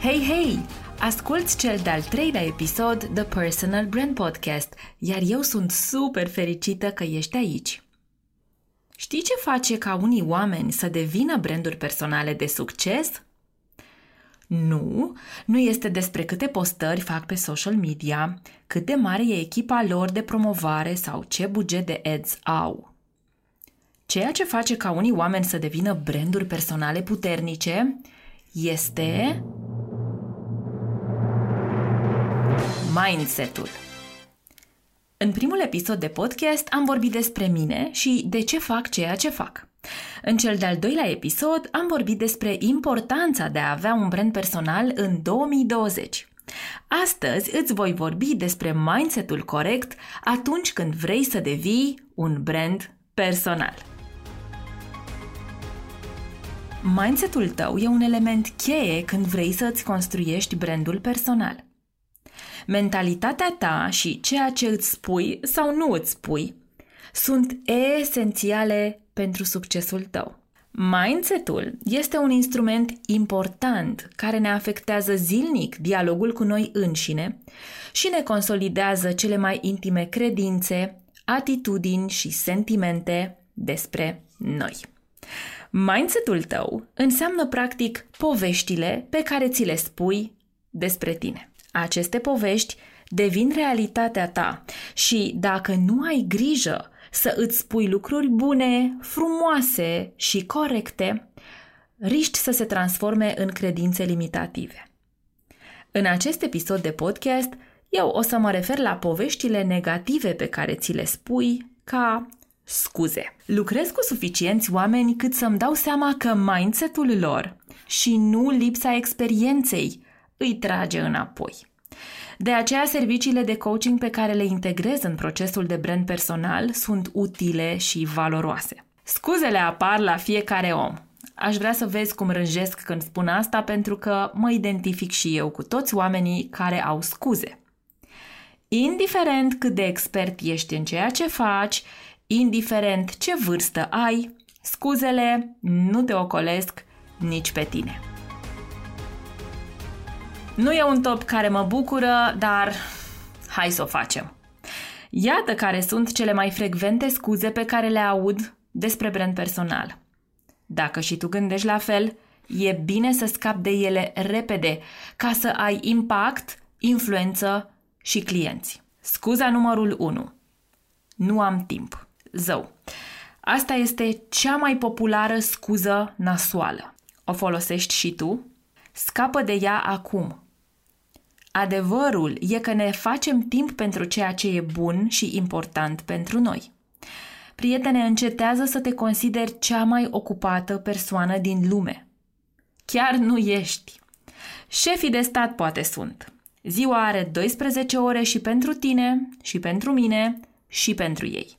Hei, hei! Asculți cel de-al treilea episod The Personal Brand Podcast, iar eu sunt super fericită că ești aici. Știi ce face ca unii oameni să devină branduri personale de succes? Nu, nu este despre câte postări fac pe social media, cât de mare e echipa lor de promovare sau ce buget de ads au. Ceea ce face ca unii oameni să devină branduri personale puternice este mindset-ul. În primul episod de podcast am vorbit despre mine și de ce fac ceea ce fac. În cel de-al doilea episod am vorbit despre importanța de a avea un brand personal în 2020. Astăzi îți voi vorbi despre mindsetul corect atunci când vrei să devii un brand personal. Mindsetul tău e un element cheie când vrei să îți construiești brandul personal. Mentalitatea ta și ceea ce îți spui sau nu îți spui sunt esențiale pentru succesul tău. Mindsetul este un instrument important care ne afectează zilnic dialogul cu noi înșine și ne consolidează cele mai intime credințe, atitudini și sentimente despre noi. Mindsetul tău înseamnă practic poveștile pe care ți le spui despre tine. Aceste povești devin realitatea ta și dacă nu ai grijă să îți spui lucruri bune, frumoase și corecte, riști să se transforme în credințe limitative. În acest episod de podcast, eu o să mă refer la poveștile negative pe care ți le spui ca scuze. Lucrez cu suficienți oameni cât să-mi dau seama că mindset-ul lor și nu lipsa experienței îi trage înapoi. De aceea, serviciile de coaching pe care le integrez în procesul de brand personal sunt utile și valoroase. Scuzele apar la fiecare om. Aș vrea să vezi cum rânjesc când spun asta pentru că mă identific și eu cu toți oamenii care au scuze. Indiferent cât de expert ești în ceea ce faci, indiferent ce vârstă ai, scuzele nu te ocolesc nici pe tine. Nu e un top care mă bucură, dar hai să o facem. Iată care sunt cele mai frecvente scuze pe care le aud despre brand personal. Dacă și tu gândești la fel, e bine să scapi de ele repede ca să ai impact, influență și clienți. Scuza numărul 1. Nu am timp. Zău. Asta este cea mai populară scuză nasoală. O folosești și tu? Scapă de ea acum. Adevărul e că ne facem timp pentru ceea ce e bun și important pentru noi. Prietene, încetează să te consideri cea mai ocupată persoană din lume. Chiar nu ești. Șefii de stat poate sunt. Ziua are 12 ore și pentru tine, și pentru mine, și pentru ei.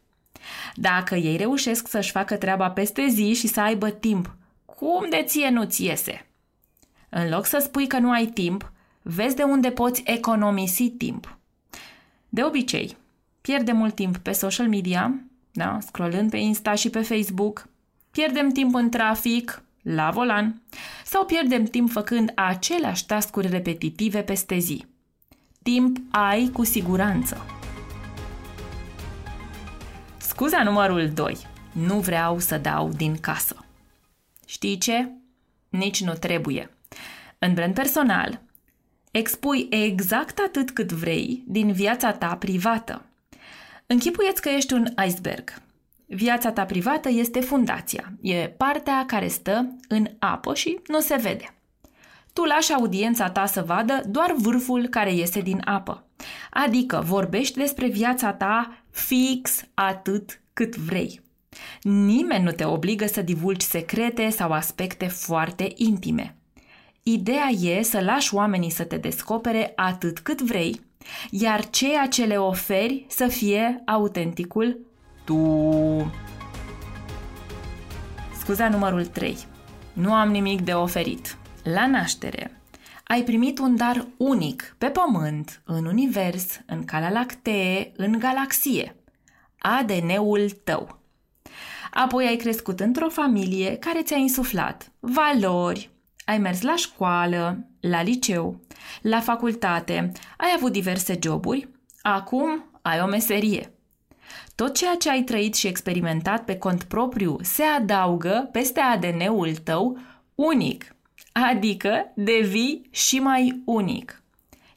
Dacă ei reușesc să-și facă treaba peste zi și să aibă timp, cum de ție nu-ți iese? În loc să spui că nu ai timp, Vezi de unde poți economisi timp. De obicei, pierdem mult timp pe social media, da, scrollând pe Insta și pe Facebook, pierdem timp în trafic, la volan, sau pierdem timp făcând aceleași tascuri repetitive peste zi. Timp ai cu siguranță. Scuza numărul 2. Nu vreau să dau din casă. Știi ce? Nici nu trebuie. În brand personal, Expui exact atât cât vrei din viața ta privată. Închipuieți că ești un iceberg. Viața ta privată este fundația. E partea care stă în apă și nu se vede. Tu lași audiența ta să vadă doar vârful care iese din apă. Adică vorbești despre viața ta fix atât cât vrei. Nimeni nu te obligă să divulgi secrete sau aspecte foarte intime. Ideea e să lași oamenii să te descopere atât cât vrei, iar ceea ce le oferi să fie autenticul tu. Scuza numărul 3. Nu am nimic de oferit. La naștere, ai primit un dar unic pe pământ, în univers, în calea lactee, în galaxie. ADN-ul tău. Apoi ai crescut într-o familie care ți-a insuflat valori, ai mers la școală, la liceu, la facultate, ai avut diverse joburi, acum ai o meserie. Tot ceea ce ai trăit și experimentat pe cont propriu se adaugă peste ADN-ul tău unic, adică devii și mai unic.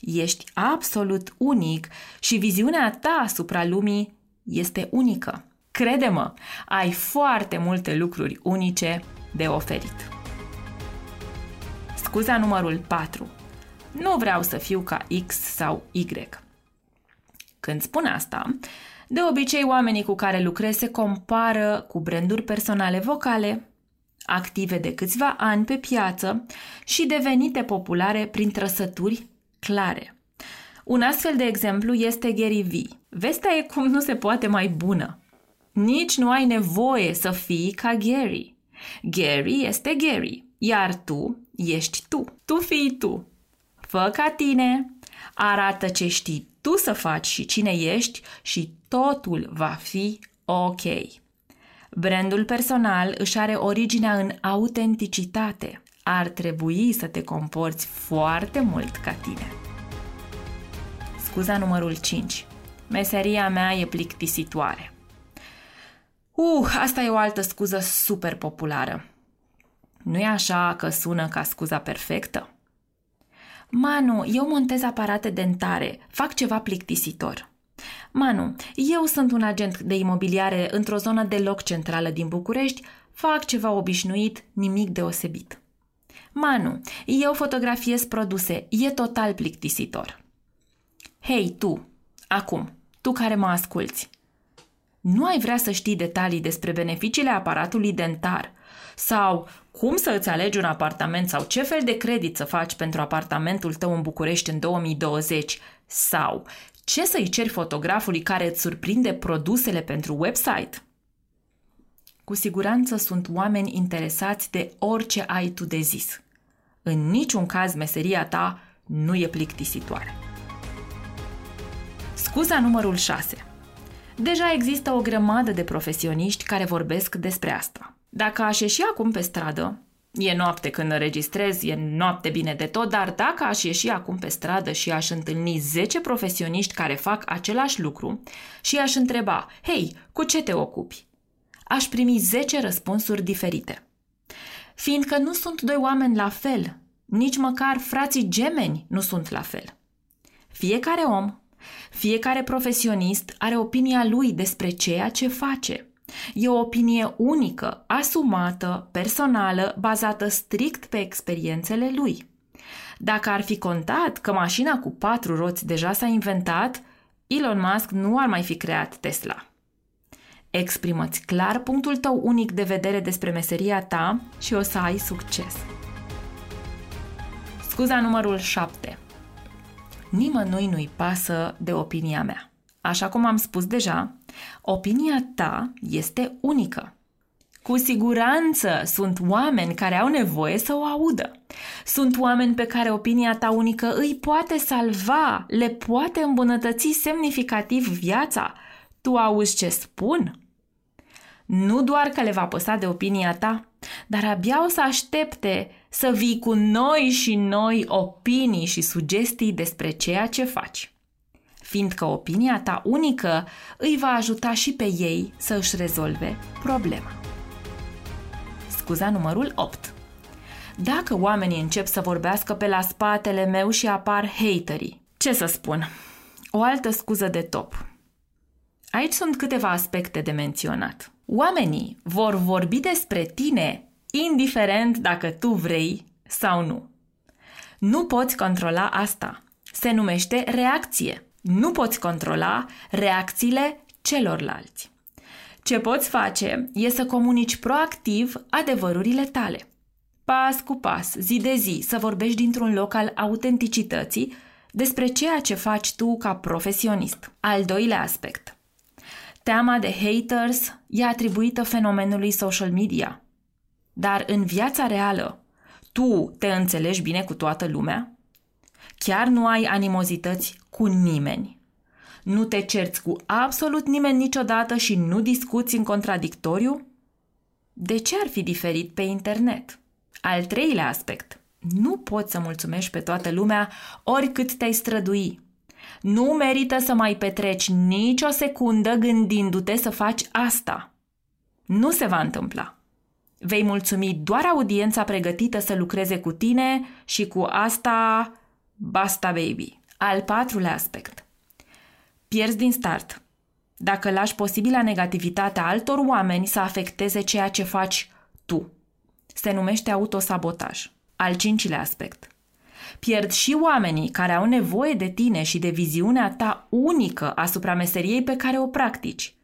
Ești absolut unic și viziunea ta asupra lumii este unică. Crede-mă, ai foarte multe lucruri unice de oferit. Scuza numărul 4. Nu vreau să fiu ca X sau Y. Când spun asta, de obicei oamenii cu care lucrez se compară cu branduri personale vocale, active de câțiva ani pe piață și devenite populare prin trăsături clare. Un astfel de exemplu este Gary V. Vestea e cum nu se poate mai bună. Nici nu ai nevoie să fii ca Gary. Gary este Gary, iar tu ești tu. Tu fii tu. Fă ca tine, arată ce știi tu să faci și cine ești și totul va fi ok. Brandul personal își are originea în autenticitate. Ar trebui să te comporți foarte mult ca tine. Scuza numărul 5. Meseria mea e plictisitoare. Uh, asta e o altă scuză super populară. Nu e așa că sună ca scuza perfectă? Manu, eu montez aparate dentare, fac ceva plictisitor. Manu, eu sunt un agent de imobiliare într-o zonă deloc centrală din București, fac ceva obișnuit, nimic deosebit. Manu, eu fotografiez produse, e total plictisitor. Hei, tu, acum, tu care mă asculți, nu ai vrea să știi detalii despre beneficiile aparatului dentar sau cum să îți alegi un apartament sau ce fel de credit să faci pentru apartamentul tău în București în 2020 sau ce să-i ceri fotografului care îți surprinde produsele pentru website? Cu siguranță sunt oameni interesați de orice ai tu de zis. În niciun caz meseria ta nu e plictisitoare. Scuza numărul 6. Deja există o grămadă de profesioniști care vorbesc despre asta. Dacă aș ieși acum pe stradă, e noapte când înregistrez, e noapte bine de tot, dar dacă aș ieși acum pe stradă și aș întâlni 10 profesioniști care fac același lucru și aș întreba, hei, cu ce te ocupi? Aș primi 10 răspunsuri diferite. Fiindcă nu sunt doi oameni la fel, nici măcar frații gemeni nu sunt la fel. Fiecare om, fiecare profesionist are opinia lui despre ceea ce face – E o opinie unică, asumată, personală, bazată strict pe experiențele lui. Dacă ar fi contat că mașina cu patru roți deja s-a inventat, Elon Musk nu ar mai fi creat Tesla. Exprimă-ți clar punctul tău unic de vedere despre meseria ta și o să ai succes. Scuza numărul 7. Nimănui nu-i pasă de opinia mea. Așa cum am spus deja, opinia ta este unică. Cu siguranță sunt oameni care au nevoie să o audă. Sunt oameni pe care opinia ta unică îi poate salva, le poate îmbunătăți semnificativ viața. Tu auzi ce spun? Nu doar că le va păsa de opinia ta, dar abia o să aștepte să vii cu noi și noi opinii și sugestii despre ceea ce faci fiindcă opinia ta unică îi va ajuta și pe ei să își rezolve problema. Scuza numărul 8 Dacă oamenii încep să vorbească pe la spatele meu și apar haterii, ce să spun? O altă scuză de top. Aici sunt câteva aspecte de menționat. Oamenii vor vorbi despre tine indiferent dacă tu vrei sau nu. Nu poți controla asta. Se numește reacție. Nu poți controla reacțiile celorlalți. Ce poți face e să comunici proactiv adevărurile tale. pas cu pas, zi de zi, să vorbești dintr-un loc al autenticității despre ceea ce faci tu ca profesionist. Al doilea aspect. Teama de haters e atribuită fenomenului social media. Dar în viața reală, tu te înțelegi bine cu toată lumea? Chiar nu ai animozități cu nimeni? Nu te cerți cu absolut nimeni niciodată și nu discuți în contradictoriu? De ce ar fi diferit pe internet? Al treilea aspect. Nu poți să mulțumești pe toată lumea oricât te-ai strădui. Nu merită să mai petreci nicio secundă gândindu-te să faci asta. Nu se va întâmpla. Vei mulțumi doar audiența pregătită să lucreze cu tine și cu asta basta baby. Al patrulea aspect. Pierzi din start. Dacă lași posibila negativitatea altor oameni să afecteze ceea ce faci tu. Se numește autosabotaj. Al cincilea aspect. Pierd și oamenii care au nevoie de tine și de viziunea ta unică asupra meseriei pe care o practici.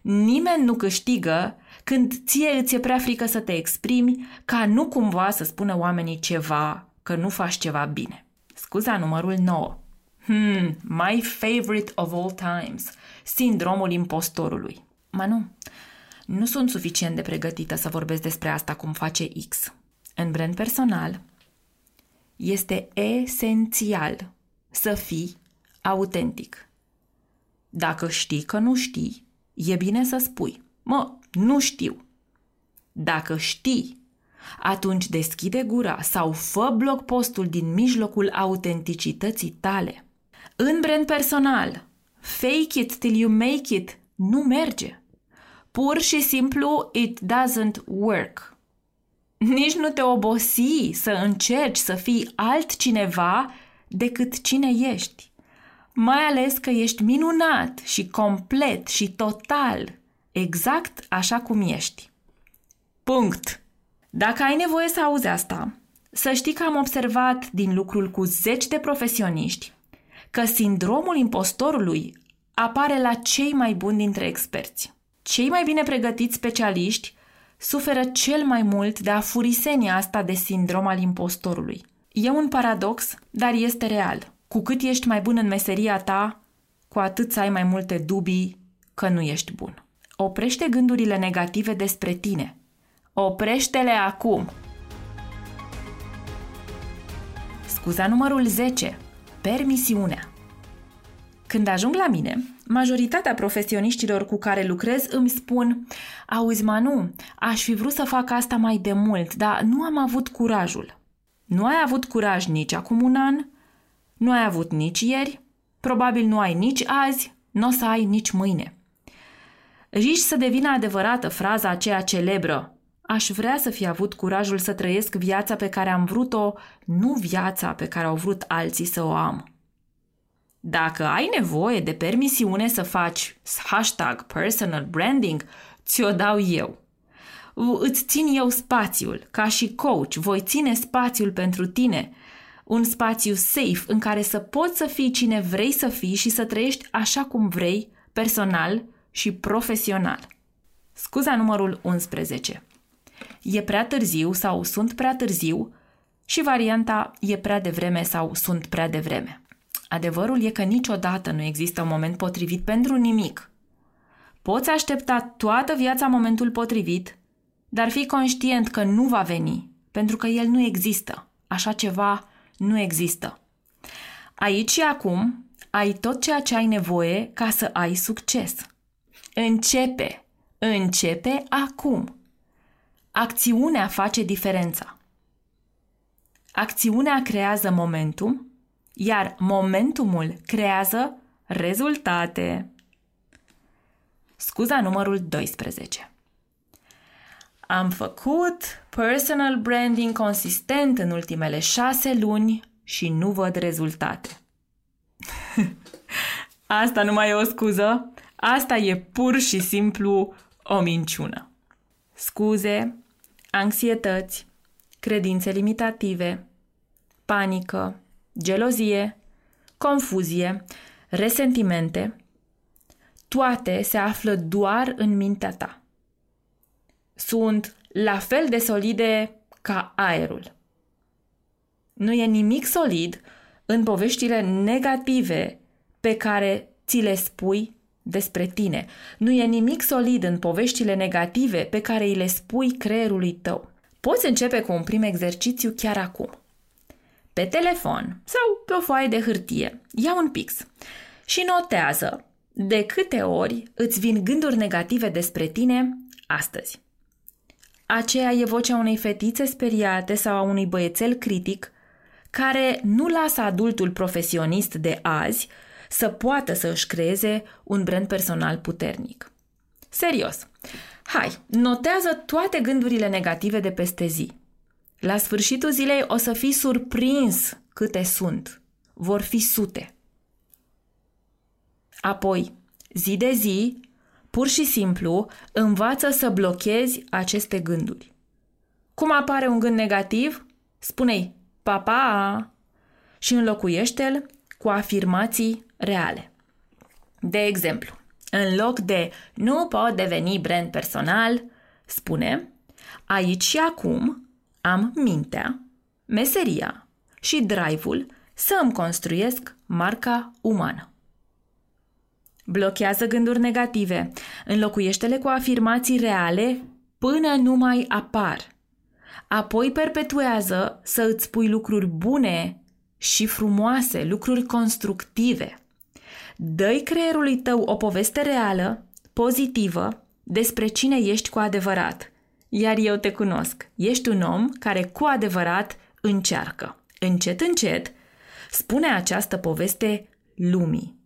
Nimeni nu câștigă când ție îți e prea frică să te exprimi ca nu cumva să spună oamenii ceva, că nu faci ceva bine. Scuza numărul 9. Hmm, my favorite of all times. Sindromul impostorului. Ma nu, nu sunt suficient de pregătită să vorbesc despre asta cum face X. În brand personal, este esențial să fii autentic. Dacă știi că nu știi, e bine să spui, mă, nu știu. Dacă știi, atunci deschide gura sau fă blog postul din mijlocul autenticității tale. În brand personal, fake it till you make it nu merge. Pur și simplu, it doesn't work. Nici nu te obosi să încerci să fii altcineva decât cine ești. Mai ales că ești minunat și complet și total, exact așa cum ești. Punct. Dacă ai nevoie să auzi asta, să știi că am observat din lucrul cu zeci de profesioniști că sindromul impostorului apare la cei mai buni dintre experți. Cei mai bine pregătiți specialiști suferă cel mai mult de afurisenia asta de sindrom al impostorului. E un paradox, dar este real. Cu cât ești mai bun în meseria ta, cu atât să ai mai multe dubii că nu ești bun. Oprește gândurile negative despre tine. Oprește-le acum! Scuza numărul 10. Permisiunea. Când ajung la mine, majoritatea profesioniștilor cu care lucrez îmi spun Auzi, Manu, aș fi vrut să fac asta mai de mult, dar nu am avut curajul. Nu ai avut curaj nici acum un an, nu ai avut nici ieri, probabil nu ai nici azi, nu o să ai nici mâine. Riști să devină adevărată fraza aceea celebră Aș vrea să fi avut curajul să trăiesc viața pe care am vrut-o, nu viața pe care au vrut alții să o am. Dacă ai nevoie de permisiune să faci hashtag personal branding, ți-o dau eu. Îți țin eu spațiul, ca și coach, voi ține spațiul pentru tine, un spațiu safe în care să poți să fii cine vrei să fii și să trăiești așa cum vrei, personal și profesional. Scuza numărul 11. E prea târziu sau sunt prea târziu și varianta e prea devreme sau sunt prea devreme. Adevărul e că niciodată nu există un moment potrivit pentru nimic. Poți aștepta toată viața momentul potrivit, dar fi conștient că nu va veni, pentru că el nu există. Așa ceva nu există. Aici și acum ai tot ceea ce ai nevoie ca să ai succes. Începe! Începe acum! Acțiunea face diferența. Acțiunea creează momentum iar momentumul creează rezultate. Scuza numărul 12. Am făcut personal branding consistent în ultimele șase luni și nu văd rezultate. asta nu mai e o scuză, asta e pur și simplu o minciună. Scuze, anxietăți, credințe limitative, panică, gelozie, confuzie, resentimente, toate se află doar în mintea ta. Sunt la fel de solide ca aerul. Nu e nimic solid în poveștile negative pe care ți le spui despre tine. Nu e nimic solid în poveștile negative pe care îi le spui creierului tău. Poți începe cu un prim exercițiu chiar acum. Pe telefon sau pe o foaie de hârtie, ia un pix și notează de câte ori îți vin gânduri negative despre tine astăzi. Aceea e vocea unei fetițe speriate sau a unui băiețel critic care nu lasă adultul profesionist de azi să poată să își creeze un brand personal puternic. Serios, hai, notează toate gândurile negative de peste zi. La sfârșitul zilei o să fii surprins câte sunt. Vor fi sute. Apoi, zi de zi, pur și simplu, învață să blochezi aceste gânduri. Cum apare un gând negativ? Spune-i, papa, și înlocuiește-l cu afirmații reale. De exemplu, în loc de nu pot deveni brand personal, spune aici și acum am mintea, meseria și drive-ul să îmi construiesc marca umană. Blochează gânduri negative, înlocuiește-le cu afirmații reale până nu mai apar. Apoi perpetuează să îți spui lucruri bune și frumoase, lucruri constructive. Dă-i creierului tău o poveste reală, pozitivă, despre cine ești cu adevărat. Iar eu te cunosc. Ești un om care cu adevărat încearcă. Încet, încet, spune această poveste lumii.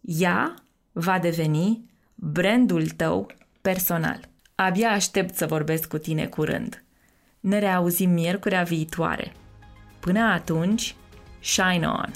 Ea va deveni brandul tău personal. Abia aștept să vorbesc cu tine curând. Ne reauzim miercurea viitoare. Până atunci, shine on!